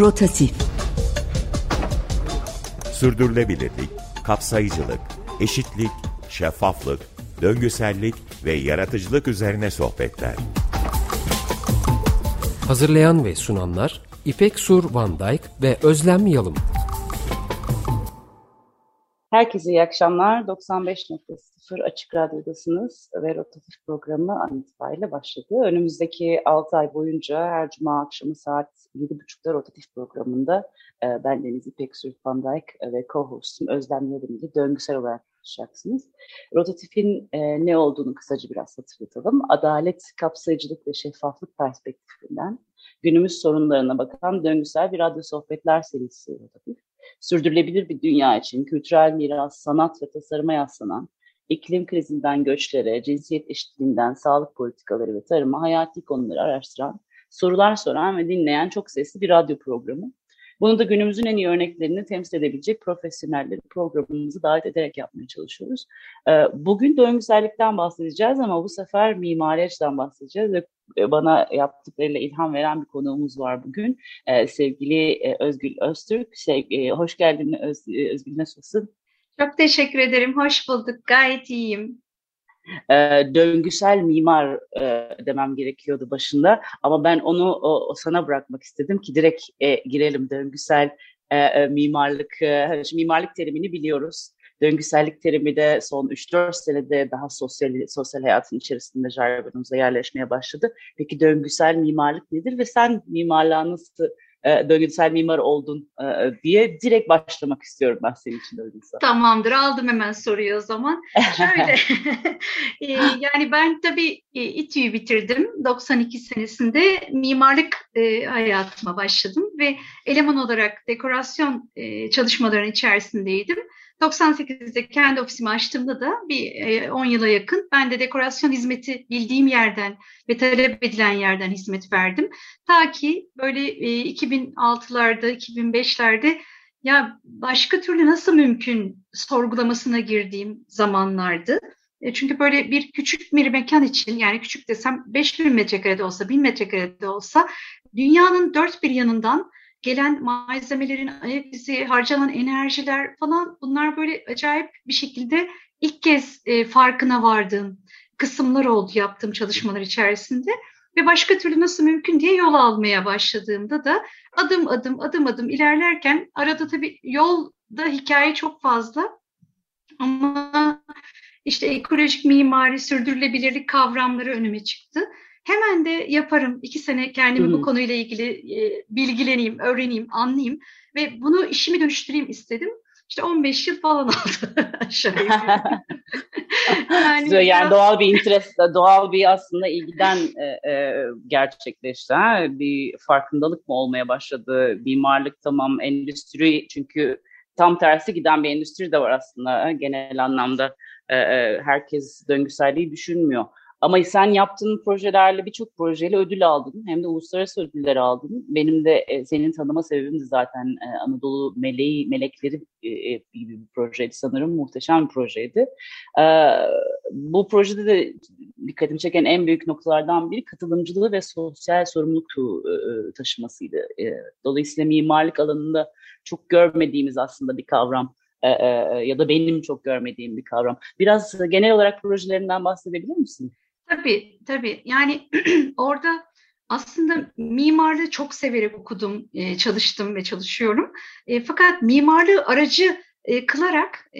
Rotatif Sürdürülebilirlik, kapsayıcılık, eşitlik, şeffaflık, döngüsellik ve yaratıcılık üzerine sohbetler. Hazırlayan ve sunanlar İpek Sur Van Dijk ve Özlem Yalım. Herkese iyi akşamlar. 95.0 Açık Radyo'dasınız ve Rotatif programı an itibariyle başladı. Önümüzdeki 6 ay boyunca her cuma akşamı saat 7.30'da Rotatif programında e, ben Deniz İpek Van Dijk ve co-hostum Özlem Yalın döngüsel olarak konuşacaksınız. Rotatif'in e, ne olduğunu kısaca biraz hatırlatalım. Adalet, kapsayıcılık ve şeffaflık perspektifinden günümüz sorunlarına bakan döngüsel bir radyo sohbetler serisi Rotatif sürdürülebilir bir dünya için kültürel miras, sanat ve tasarıma yaslanan, iklim krizinden göçlere, cinsiyet eşitliğinden sağlık politikaları ve tarıma hayati konuları araştıran, sorular soran ve dinleyen çok sesli bir radyo programı. Bunu da günümüzün en iyi örneklerini temsil edebilecek profesyonelleri programımızı davet ederek yapmaya çalışıyoruz. Ee, bugün döngüsellikten bahsedeceğiz ama bu sefer mimari açıdan bahsedeceğiz ve e, bana yaptıklarıyla ilham veren bir konuğumuz var bugün. Ee, sevgili e, Özgül Öztürk. Sevgi, hoş geldin Öz, e, Özgül, nasılsın? Çok teşekkür ederim. Hoş bulduk. Gayet iyiyim e, döngüsel mimar e, demem gerekiyordu başında ama ben onu o, o sana bırakmak istedim ki direkt e, girelim döngüsel e, e, mimarlık e, mimarlık terimini biliyoruz. Döngüsellik terimi de son 3-4 senede daha sosyal sosyal hayatın içerisinde jargonumuza yerleşmeye başladı. Peki döngüsel mimarlık nedir ve sen mimarlığa nasıl e, döngüsel mimar oldun e, diye direkt başlamak istiyorum ben senin için öyleyse. Tamamdır aldım hemen soruyu o zaman. Şöyle e, yani ben tabii e, İTÜ'yü bitirdim 92 senesinde mimarlık e, hayatıma başladım ve eleman olarak dekorasyon e, çalışmalarının içerisindeydim. 98'de kendi ofisimi açtığımda da bir 10 yıla yakın ben de dekorasyon hizmeti bildiğim yerden ve talep edilen yerden hizmet verdim. Ta ki böyle 2006'larda, 2005'lerde ya başka türlü nasıl mümkün sorgulamasına girdiğim zamanlardı. E, çünkü böyle bir küçük bir mekan için yani küçük desem 5000 metrekarede olsa 1000 metrekarede olsa dünyanın dört bir yanından gelen malzemelerin ayak izi, harcanan enerjiler falan bunlar böyle acayip bir şekilde ilk kez e, farkına vardığım kısımlar oldu yaptığım çalışmalar içerisinde ve başka türlü nasıl mümkün diye yol almaya başladığımda da adım adım adım adım ilerlerken arada tabii yolda hikaye çok fazla ama işte ekolojik mimari, sürdürülebilirlik kavramları önüme çıktı. Hemen de yaparım. İki sene kendimi Hı-hı. bu konuyla ilgili e, bilgileneyim, öğreneyim, anlayayım ve bunu işimi dönüştüreyim istedim. İşte 15 yıl falan oldu aşağı yani, yani doğal bir interest, doğal bir aslında ilgiden e, e, gerçekleşti. Ha? Bir farkındalık mı olmaya başladı? Mimarlık tamam, endüstri çünkü tam tersi giden bir endüstri de var aslında genel anlamda. E, e, herkes döngüselliği düşünmüyor. Ama sen yaptığın projelerle birçok projeyle ödül aldın. Hem de uluslararası ödüller aldın. Benim de e, senin tanıma sebebim de zaten e, Anadolu Meleği, Melekleri e, e, gibi bir projeydi sanırım. Muhteşem bir projeydi. E, bu projede de dikkatimi çeken en büyük noktalardan biri katılımcılığı ve sosyal sorumluluk e, e, taşımasıydı. E, dolayısıyla mimarlık alanında çok görmediğimiz aslında bir kavram e, ya da benim çok görmediğim bir kavram. Biraz genel olarak projelerinden bahsedebilir misin? Tabii, tabii. Yani orada aslında mimarlığı çok severek okudum, e, çalıştım ve çalışıyorum. E, fakat mimarlığı aracı e, kılarak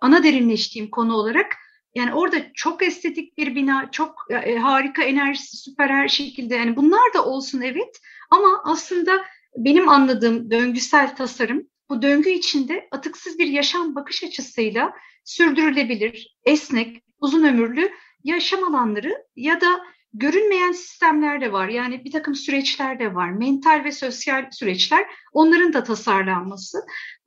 ana derinleştiğim konu olarak yani orada çok estetik bir bina, çok harika enerjisi, süper her şekilde yani bunlar da olsun evet ama aslında benim anladığım döngüsel tasarım bu döngü içinde atıksız bir yaşam bakış açısıyla sürdürülebilir, esnek, uzun ömürlü yaşam alanları ya da görünmeyen sistemler de var. Yani bir takım süreçler de var. Mental ve sosyal süreçler onların da tasarlanması.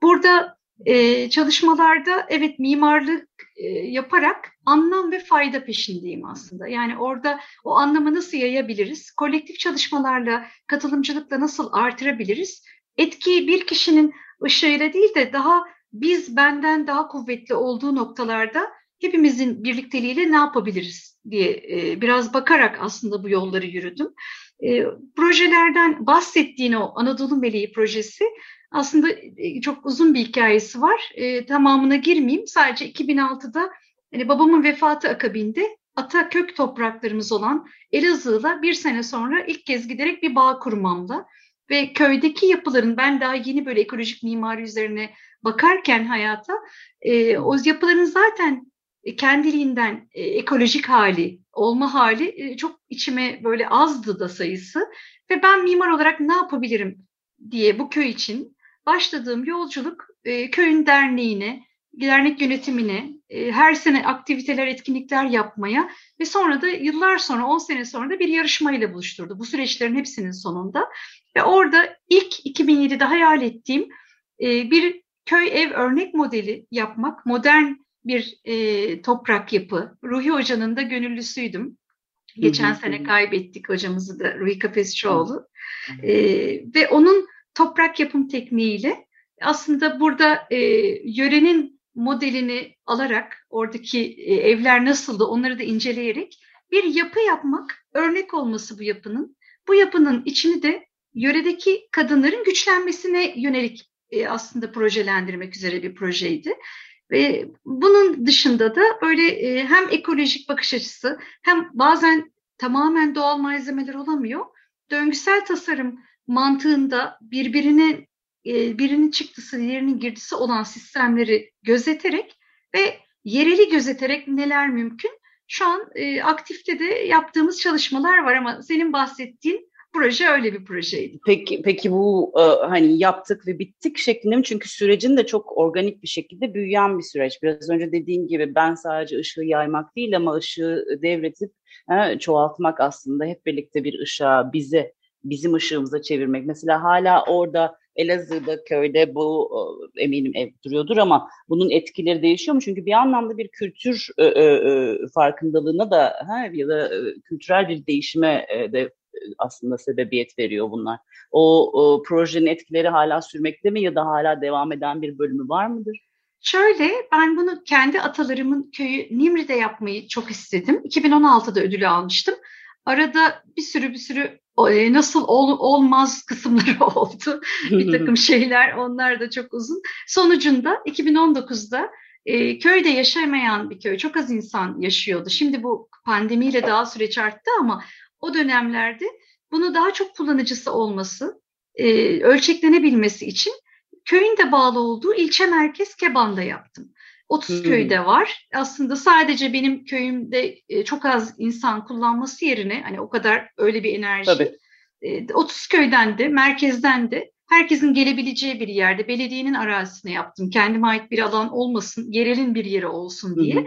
Burada e, çalışmalarda evet mimarlık e, yaparak anlam ve fayda peşindeyim aslında. Yani orada o anlamı nasıl yayabiliriz? Kolektif çalışmalarla, katılımcılıkla nasıl artırabiliriz? Etkiyi bir kişinin ışığıyla değil de daha biz benden daha kuvvetli olduğu noktalarda hepimizin birlikteliğiyle ne yapabiliriz diye e, biraz bakarak aslında bu yolları yürüdüm. E, projelerden bahsettiğin o Anadolu Meleği projesi aslında e, çok uzun bir hikayesi var. E, tamamına girmeyeyim. Sadece 2006'da hani babamın vefatı akabinde ata kök topraklarımız olan Elazığ'la bir sene sonra ilk kez giderek bir bağ kurmamla ve köydeki yapıların ben daha yeni böyle ekolojik mimari üzerine bakarken hayata e, o yapıların zaten kendiliğinden e, ekolojik hali, olma hali e, çok içime böyle azdı da sayısı ve ben mimar olarak ne yapabilirim diye bu köy için başladığım yolculuk e, köyün derneğine, dernek yönetimine, e, her sene aktiviteler, etkinlikler yapmaya ve sonra da yıllar sonra, 10 sene sonra da bir yarışmayla buluşturdu. Bu süreçlerin hepsinin sonunda. Ve orada ilk 2007'de hayal ettiğim e, bir köy ev örnek modeli yapmak, modern bir e, toprak yapı. Ruhi Hoca'nın da gönüllüsüydüm. Geçen sene kaybettik hocamızı da Ruhi Kafesçioğlu. E, ve onun toprak yapım tekniğiyle aslında burada e, yörenin modelini alarak oradaki e, evler nasıldı onları da inceleyerek bir yapı yapmak, örnek olması bu yapının. Bu yapının içini de yöredeki kadınların güçlenmesine yönelik e, aslında projelendirmek üzere bir projeydi. Ve bunun dışında da böyle e, hem ekolojik bakış açısı hem bazen tamamen doğal malzemeler olamıyor. Döngüsel tasarım mantığında birbirine e, birinin çıktısı, diğerinin girdisi olan sistemleri gözeterek ve yereli gözeterek neler mümkün? Şu an e, aktifte de yaptığımız çalışmalar var ama senin bahsettiğin proje öyle bir projeydi. Peki peki bu e, hani yaptık ve bittik şeklinde mi? Çünkü sürecin de çok organik bir şekilde büyüyen bir süreç. Biraz önce dediğin gibi ben sadece ışığı yaymak değil ama ışığı devretip he, çoğaltmak aslında hep birlikte bir ışığa bize bizim ışığımıza çevirmek. Mesela hala orada Elazığ'da köyde bu eminim ev duruyordur ama bunun etkileri değişiyor mu? Çünkü bir anlamda bir kültür e, e, e farkındalığına da ha, ya da e, kültürel bir değişime e, de aslında sebebiyet veriyor bunlar. O, o projenin etkileri hala sürmekte mi ya da hala devam eden bir bölümü var mıdır? Şöyle, ben bunu kendi atalarımın köyü Nimri'de yapmayı çok istedim. 2016'da ödülü almıştım. Arada bir sürü bir sürü e, nasıl ol, olmaz kısımları oldu. bir takım şeyler onlar da çok uzun. Sonucunda 2019'da e, köyde yaşamayan bir köy çok az insan yaşıyordu. Şimdi bu pandemiyle daha süreç arttı ama o dönemlerde bunu daha çok kullanıcısı olması, e, ölçeklenebilmesi için köyün de bağlı olduğu ilçe merkez Keban'da yaptım. 30 hmm. köyde var. Aslında sadece benim köyümde e, çok az insan kullanması yerine hani o kadar öyle bir enerji. Tabii. 30 e, köyden de merkezden de herkesin gelebileceği bir yerde belediyenin arazisine yaptım. Kendime ait bir alan olmasın, yerelin bir yeri olsun diye.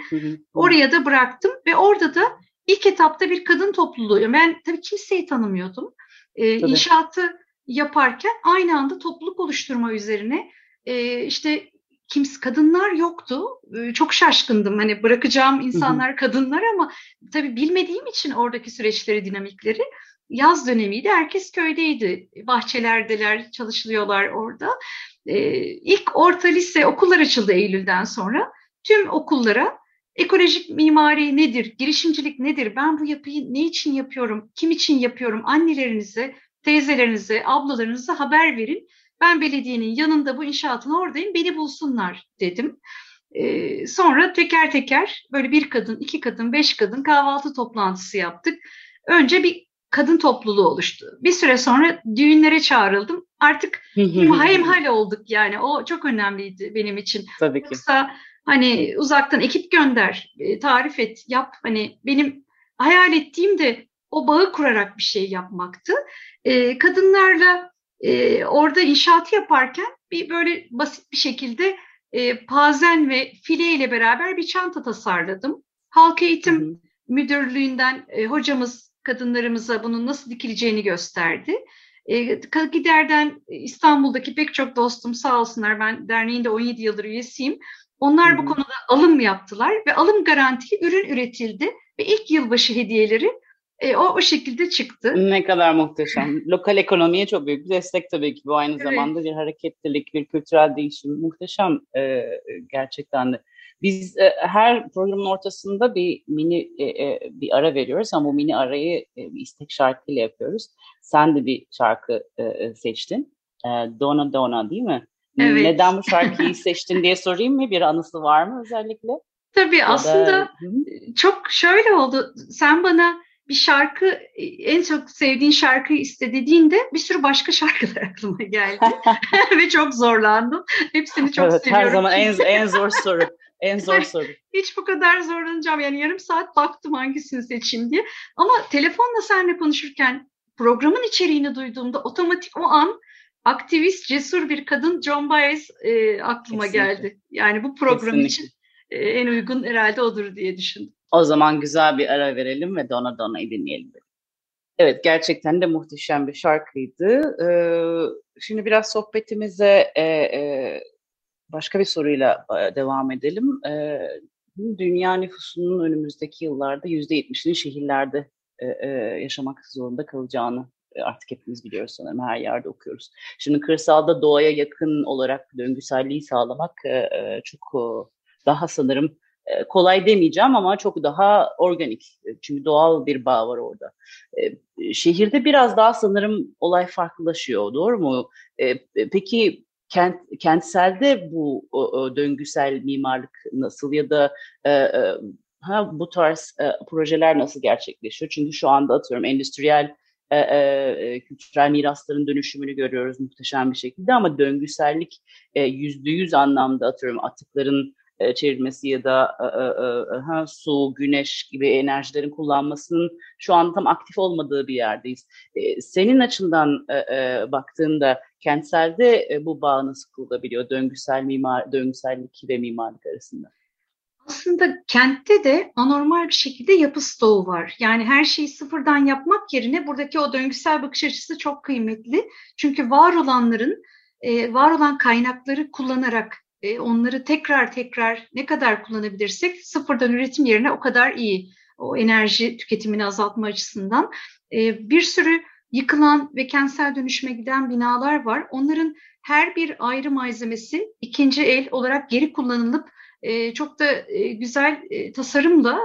Oraya da bıraktım ve orada da ilk etapta bir kadın topluluğu. Ben tabii kimseyi tanımıyordum. Ee, inşaatı yaparken aynı anda topluluk oluşturma üzerine e, işte kimse kadınlar yoktu. Ee, çok şaşkındım. Hani bırakacağım insanlar kadınlar ama tabii bilmediğim için oradaki süreçleri, dinamikleri yaz dönemiydi. Herkes köydeydi. Bahçelerdeler, çalışılıyorlar orada. Ee, ilk orta lise okullar açıldı Eylül'den sonra. Tüm okullara ekolojik mimari nedir, girişimcilik nedir, ben bu yapıyı ne için yapıyorum, kim için yapıyorum annelerinize, teyzelerinize, ablalarınıza haber verin ben belediyenin yanında bu inşaatın oradayım, beni bulsunlar dedim. Ee, sonra teker teker böyle bir kadın, iki kadın, beş kadın kahvaltı toplantısı yaptık. Önce bir kadın topluluğu oluştu. Bir süre sonra düğünlere çağrıldım. Artık hemhal olduk yani. O çok önemliydi benim için. Tabii ki. Yoksa hani uzaktan ekip gönder, e, tarif et, yap. Hani benim hayal ettiğim de o bağı kurarak bir şey yapmaktı. Ee, kadınlarla e, orada inşaatı yaparken bir böyle basit bir şekilde e, pazen ve file ile beraber bir çanta tasarladım. Halk Eğitim hı hı. Müdürlüğü'nden e, hocamız kadınlarımıza bunun nasıl dikileceğini gösterdi. E, Gider'den İstanbul'daki pek çok dostum sağ olsunlar ben derneğinde 17 yıldır üyesiyim. Onlar bu konuda alım yaptılar ve alım garantili ürün üretildi ve ilk yılbaşı hediyeleri e, o o şekilde çıktı. Ne kadar muhteşem. Lokal ekonomiye çok büyük bir destek tabii ki bu aynı evet. zamanda bir hareketlilik, bir kültürel değişim. Muhteşem e, gerçekten de. Biz e, her programın ortasında bir mini e, e, bir ara veriyoruz ama bu mini arayı e, bir istek şarkıyla yapıyoruz. Sen de bir şarkı e, e seçtin. E, Dona Dona değil mi? Evet. Neden bu şarkıyı seçtin diye sorayım mı? Bir anısı var mı özellikle? Tabii ya aslında da... çok şöyle oldu. Sen bana bir şarkı en çok sevdiğin şarkıyı iste dediğinde bir sürü başka şarkılar aklıma geldi ve çok zorlandım. Hepsini çok evet, seviyorum. Her zaman en, en zor soru. En zor soru. Hiç bu kadar zorlanacağım. Yani yarım saat baktım hangisini seçeyim diye. Ama telefonla seninle konuşurken programın içeriğini duyduğumda otomatik o an aktivist, cesur bir kadın John Baez e, aklıma Kesinlikle. geldi. Yani bu program Kesinlikle. için e, en uygun herhalde odur diye düşündüm. O zaman güzel bir ara verelim ve Dona Dona'yı dinleyelim. Evet gerçekten de muhteşem bir şarkıydı. Ee, şimdi biraz sohbetimize e, e, başka bir soruyla e, devam edelim. E, dünya nüfusunun önümüzdeki yıllarda yüzde yetmişinin şehirlerde e, e, yaşamak zorunda kalacağını artık hepimiz biliyoruz sanırım her yerde okuyoruz. Şimdi kırsalda doğaya yakın olarak döngüselliği sağlamak e, e çok e, daha sanırım e, kolay demeyeceğim ama çok daha organik. E, çünkü doğal bir bağ var orada. E, şehirde biraz daha sanırım olay farklılaşıyor. Doğru mu? Peki kent, kentselde bu döngüsel mimarlık nasıl ya da ha, bu tarz projeler nasıl gerçekleşiyor? Çünkü şu anda atıyorum endüstriyel e, e, kültürel mirasların dönüşümünü görüyoruz muhteşem bir şekilde ama döngüsellik yüzde yüz anlamda atıyorum atıkların e, çevrilmesi ya da e, e, ha, su, güneş gibi enerjilerin kullanmasının şu an tam aktif olmadığı bir yerdeyiz. senin açından baktığında kentselde bu bağ nasıl kurulabiliyor döngüsel mimar, döngüsellik ve mimarlık arasında? Aslında kentte de anormal bir şekilde yapı stoğu var. Yani her şeyi sıfırdan yapmak yerine buradaki o döngüsel bakış açısı çok kıymetli. Çünkü var olanların, var olan kaynakları kullanarak e, onları tekrar tekrar ne kadar kullanabilirsek sıfırdan üretim yerine o kadar iyi. O enerji tüketimini azaltma açısından. E, bir sürü yıkılan ve kentsel dönüşüme giden binalar var. Onların her bir ayrı malzemesi ikinci el olarak geri kullanılıp e, çok da güzel tasarımla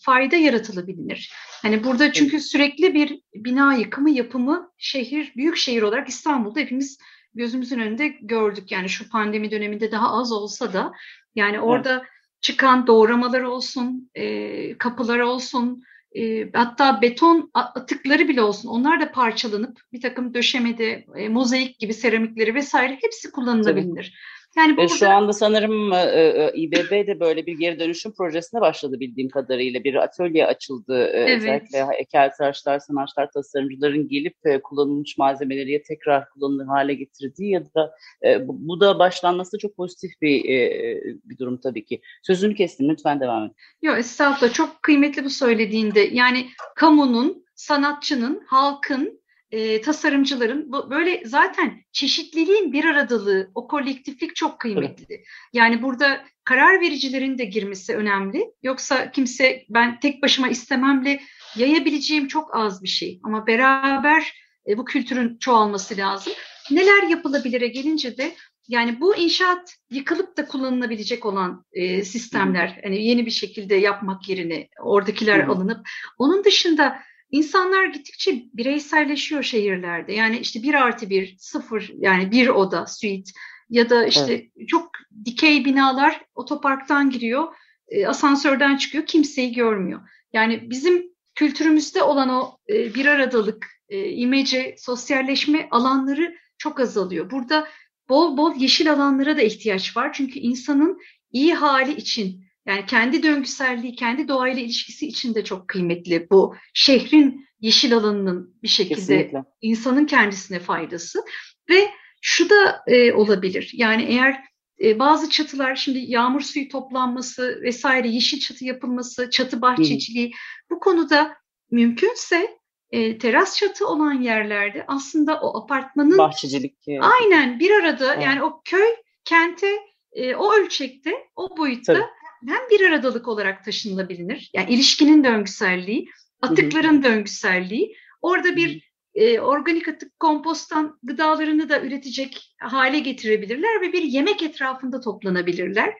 fayda yaratılabilir. Hani burada çünkü sürekli bir bina yıkımı yapımı şehir, büyük şehir olarak İstanbul'da hepimiz gözümüzün önünde gördük. Yani şu pandemi döneminde daha az olsa da yani orada evet. çıkan doğramalar olsun, e, kapılar olsun, e, hatta beton atıkları bile olsun onlar da parçalanıp bir takım döşemede e, mozaik gibi seramikleri vesaire hepsi kullanılabilir. Tabii. Yani bu e, şu anda sanırım e, e, İBB de böyle bir geri dönüşüm projesine başladı bildiğim kadarıyla. Bir atölye açıldı. E, evet. Özellikle heykeltıraşlar, sanatçılar, tasarımcıların gelip e, kullanılmış malzemeleri tekrar kullanılır hale getirdiği ya da e, bu, bu da başlanması çok pozitif bir e, bir durum tabii ki. Sözünü kestim lütfen devam et. Yok estağfurullah çok kıymetli bu söylediğinde. Yani kamunun, sanatçının, halkın e, tasarımcıların bu, böyle zaten çeşitliliğin bir aradalığı, o kolektiflik çok kıymetli. Evet. Yani burada karar vericilerin de girmesi önemli. Yoksa kimse ben tek başıma istememle yayabileceğim çok az bir şey. Ama beraber e, bu kültürün çoğalması lazım. Neler yapılabilire gelince de yani bu inşaat yıkılıp da kullanılabilecek olan e, sistemler, hani yeni bir şekilde yapmak yerine oradakiler Hı. alınıp, onun dışında İnsanlar gittikçe bireyselleşiyor şehirlerde. Yani işte bir artı bir, sıfır yani bir oda, suite ya da işte evet. çok dikey binalar otoparktan giriyor, e, asansörden çıkıyor, kimseyi görmüyor. Yani bizim kültürümüzde olan o e, bir aradalık, e, imece, sosyalleşme alanları çok azalıyor. Burada bol bol yeşil alanlara da ihtiyaç var. Çünkü insanın iyi hali için yani kendi döngüselliği, kendi doğayla ilişkisi için de çok kıymetli bu şehrin yeşil alanının bir şekilde Kesinlikle. insanın kendisine faydası. Ve şu da e, olabilir. Yani eğer e, bazı çatılar şimdi yağmur suyu toplanması vesaire yeşil çatı yapılması, çatı bahçeciliği Hı. bu konuda mümkünse e, teras çatı olan yerlerde aslında o apartmanın bahçecilik aynen bir arada evet. yani o köy kente e, o ölçekte o boyutta Tabii hem bir aradalık olarak taşınılabilir. Yani ilişkinin döngüselliği, atıkların döngüselliği. Orada bir e, organik atık komposttan gıdalarını da üretecek hale getirebilirler ve bir yemek etrafında toplanabilirler.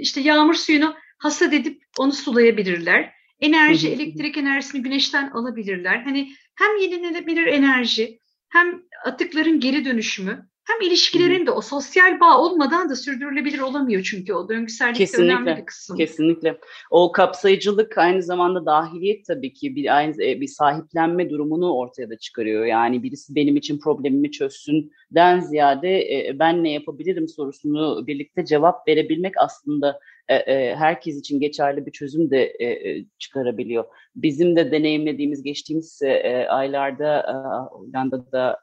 işte yağmur suyunu hasat edip onu sulayabilirler. Enerji, elektrik enerjisini güneşten alabilirler. Hani hem yenilenebilir enerji, hem atıkların geri dönüşümü, hem ilişkilerin de o sosyal bağ olmadan da sürdürülebilir olamıyor çünkü o döngüsellik kesinlikle, önemli bir kısım. Kesinlikle. O kapsayıcılık aynı zamanda dahiliyet tabii ki bir aynı e, bir sahiplenme durumunu ortaya da çıkarıyor. Yani birisi benim için problemimi çözsünden ziyade e, ben ne yapabilirim sorusunu birlikte cevap verebilmek aslında e, herkes için geçerli bir çözüm de çıkarabiliyor. Bizim de deneyimlediğimiz geçtiğimiz aylarda Hollanda'da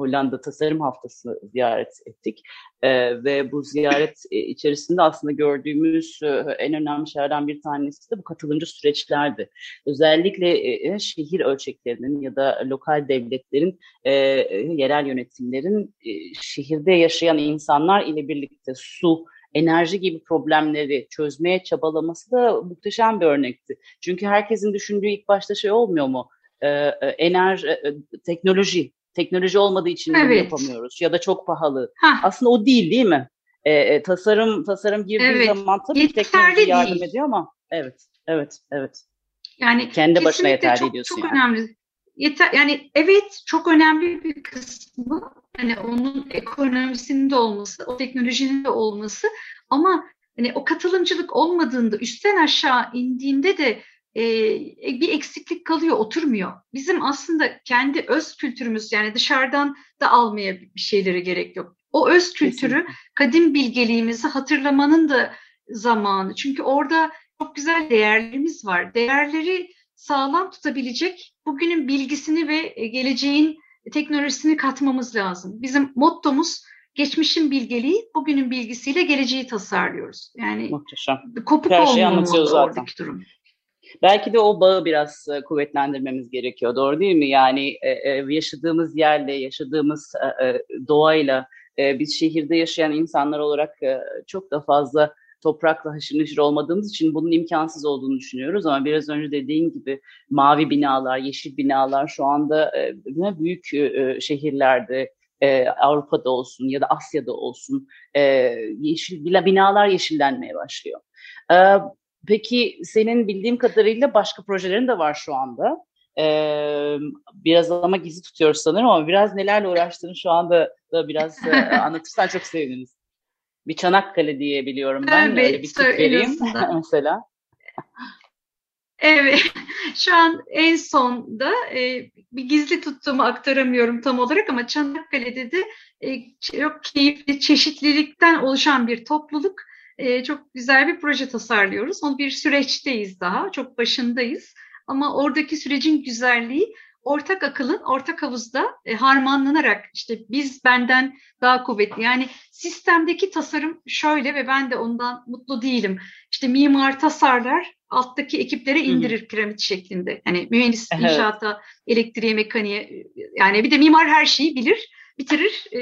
Hollanda Tasarım Haftası ziyaret ettik. E, ve bu ziyaret e, içerisinde aslında gördüğümüz e, en önemli şeylerden bir tanesi de bu katılımcı süreçlerdi. Özellikle e, şehir ölçeklerinin ya da lokal devletlerin, e, yerel yönetimlerin e, şehirde yaşayan insanlar ile birlikte su, enerji gibi problemleri çözmeye çabalaması da muhteşem bir örnekti. Çünkü herkesin düşündüğü ilk başta şey olmuyor mu? Ee, enerji, teknoloji Teknoloji olmadığı için evet. bunu yapamıyoruz ya da çok pahalı. Heh. Aslında o değil değil mi? E, e, tasarım tasarım girdiği evet. zaman tabii Yeterli teknoloji yardım değil. ediyor ama evet evet evet. Yani kendi başına yeterli çok, diyorsun çok yani. önemli. Yeter yani evet çok önemli bir kısmı hani onun ekonomisinin de olması, o teknolojinin de olması ama hani o katılımcılık olmadığında üstten aşağı indiğinde de e, bir eksiklik kalıyor, oturmuyor. Bizim aslında kendi öz kültürümüz yani dışarıdan da almaya bir şeylere gerek yok. O öz kültürü, Kesinlikle. kadim bilgeliğimizi hatırlamanın da zamanı. Çünkü orada çok güzel değerlerimiz var. Değerleri sağlam tutabilecek bugünün bilgisini ve geleceğin teknolojisini katmamız lazım. Bizim mottomuz geçmişin bilgeliği, bugünün bilgisiyle geleceği tasarlıyoruz. Yani Muhteşem. kopuk Her şey olmamalı oradaki durum. Belki de o bağı biraz e, kuvvetlendirmemiz gerekiyor. Doğru değil mi? Yani e, e, yaşadığımız yerle, yaşadığımız doğayla biz şehirde yaşayan insanlar olarak çok da fazla toprakla haşır neşir olmadığımız için bunun imkansız olduğunu düşünüyoruz ama biraz önce dediğin gibi mavi binalar, yeşil binalar şu anda büyük şehirlerde Avrupa'da olsun ya da Asya'da olsun yeşil binalar yeşillenmeye başlıyor. Peki senin bildiğim kadarıyla başka projelerin de var şu anda. Ee, biraz ama gizli tutuyoruz sanırım ama biraz nelerle uğraştığını şu anda da biraz anlatırsan çok seviniriz. Bir Çanakkale diye biliyorum ben. Evet, Öyle bir tip vereyim mesela. Evet, şu an en sonda e, bir gizli tuttuğumu aktaramıyorum tam olarak ama Çanakkale'de de e, çok keyifli çeşitlilikten oluşan bir topluluk e, çok güzel bir proje tasarlıyoruz. Onu bir süreçteyiz daha, çok başındayız. Ama oradaki sürecin güzelliği ortak akılın ortak havuzda e, harmanlanarak işte biz benden daha kuvvetli. Yani sistemdeki tasarım şöyle ve ben de ondan mutlu değilim. İşte mimar tasarlar, alttaki ekiplere indirir piramit şeklinde. Hani mühendis evet. inşaata, elektriğe, mekaniğe yani bir de mimar her şeyi bilir, bitirir. E,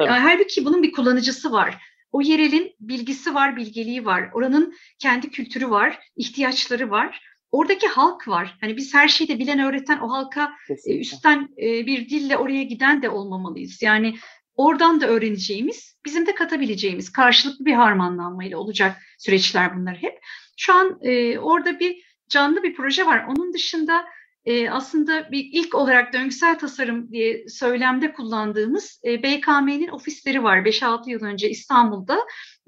yani halbuki bunun bir kullanıcısı var. O yerelin bilgisi var, bilgeliği var. Oranın kendi kültürü var, ihtiyaçları var. Oradaki halk var. Hani biz her şeyi de bilen, öğreten o halka e, üstten e, bir dille oraya giden de olmamalıyız. Yani oradan da öğreneceğimiz, bizim de katabileceğimiz karşılıklı bir harmanlanmayla olacak süreçler bunlar hep. Şu an e, orada bir canlı bir proje var. Onun dışında e, aslında bir ilk olarak döngüsel tasarım diye söylemde kullandığımız e, BKM'nin ofisleri var. 5-6 yıl önce İstanbul'da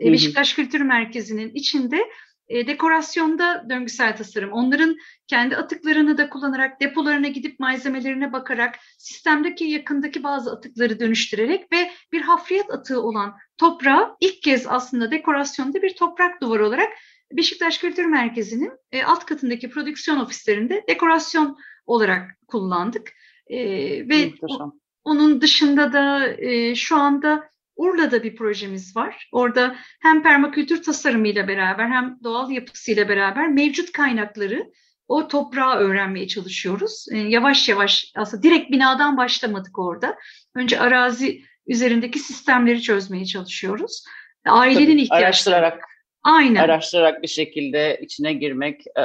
e, Beşiktaş Kültür Merkezi'nin içinde e, dekorasyonda döngüsel tasarım. Onların kendi atıklarını da kullanarak, depolarına gidip malzemelerine bakarak, sistemdeki yakındaki bazı atıkları dönüştürerek ve bir hafriyat atığı olan toprağı ilk kez aslında dekorasyonda bir toprak duvar olarak Beşiktaş Kültür Merkezi'nin e, alt katındaki prodüksiyon ofislerinde dekorasyon olarak kullandık. E, ve o, onun dışında da e, şu anda Urla'da bir projemiz var. Orada hem permakültür tasarımıyla beraber hem doğal yapısıyla beraber mevcut kaynakları o toprağı öğrenmeye çalışıyoruz. E, yavaş yavaş aslında direkt binadan başlamadık orada. Önce arazi üzerindeki sistemleri çözmeye çalışıyoruz. Ailenin ihtiyaçları. Araştırarak Aynen. araştırarak bir şekilde içine girmek, e,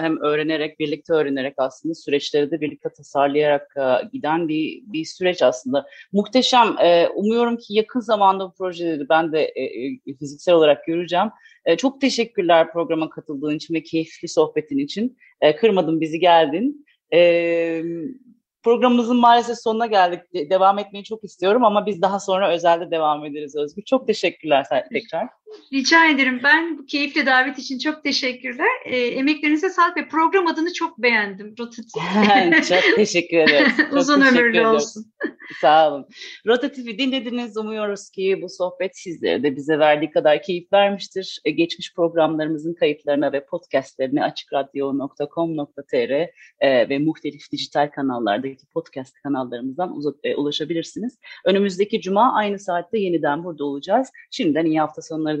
hem öğrenerek, birlikte öğrenerek aslında süreçleri de birlikte tasarlayarak e, giden bir, bir süreç aslında. Muhteşem. E, umuyorum ki yakın zamanda bu projeleri ben de fiziksel olarak göreceğim. Çok teşekkürler programa katıldığın için ve keyifli sohbetin için. Kırmadın bizi geldin. Programımızın maalesef sonuna geldik. Devam etmeyi çok istiyorum ama biz daha sonra özelde devam ederiz Özgür. Çok teşekkürler tekrar. Rica ederim. Ben bu keyifli davet için çok teşekkürler. E, emeklerinize sağlık ve program adını çok beğendim. Rotatif. çok teşekkür ederiz. Çok Uzun teşekkür ömürlü ediyoruz. olsun. Sağ olun. Rotatif'i dinlediniz. Umuyoruz ki bu sohbet sizlere de bize verdiği kadar keyif vermiştir. E, geçmiş programlarımızın kayıtlarına ve podcastlerine açıkradyo.com.tr e, ve muhtelif dijital kanallardaki podcast kanallarımızdan e, ulaşabilirsiniz. Önümüzdeki cuma aynı saatte yeniden burada olacağız. Şimdiden iyi hafta sonları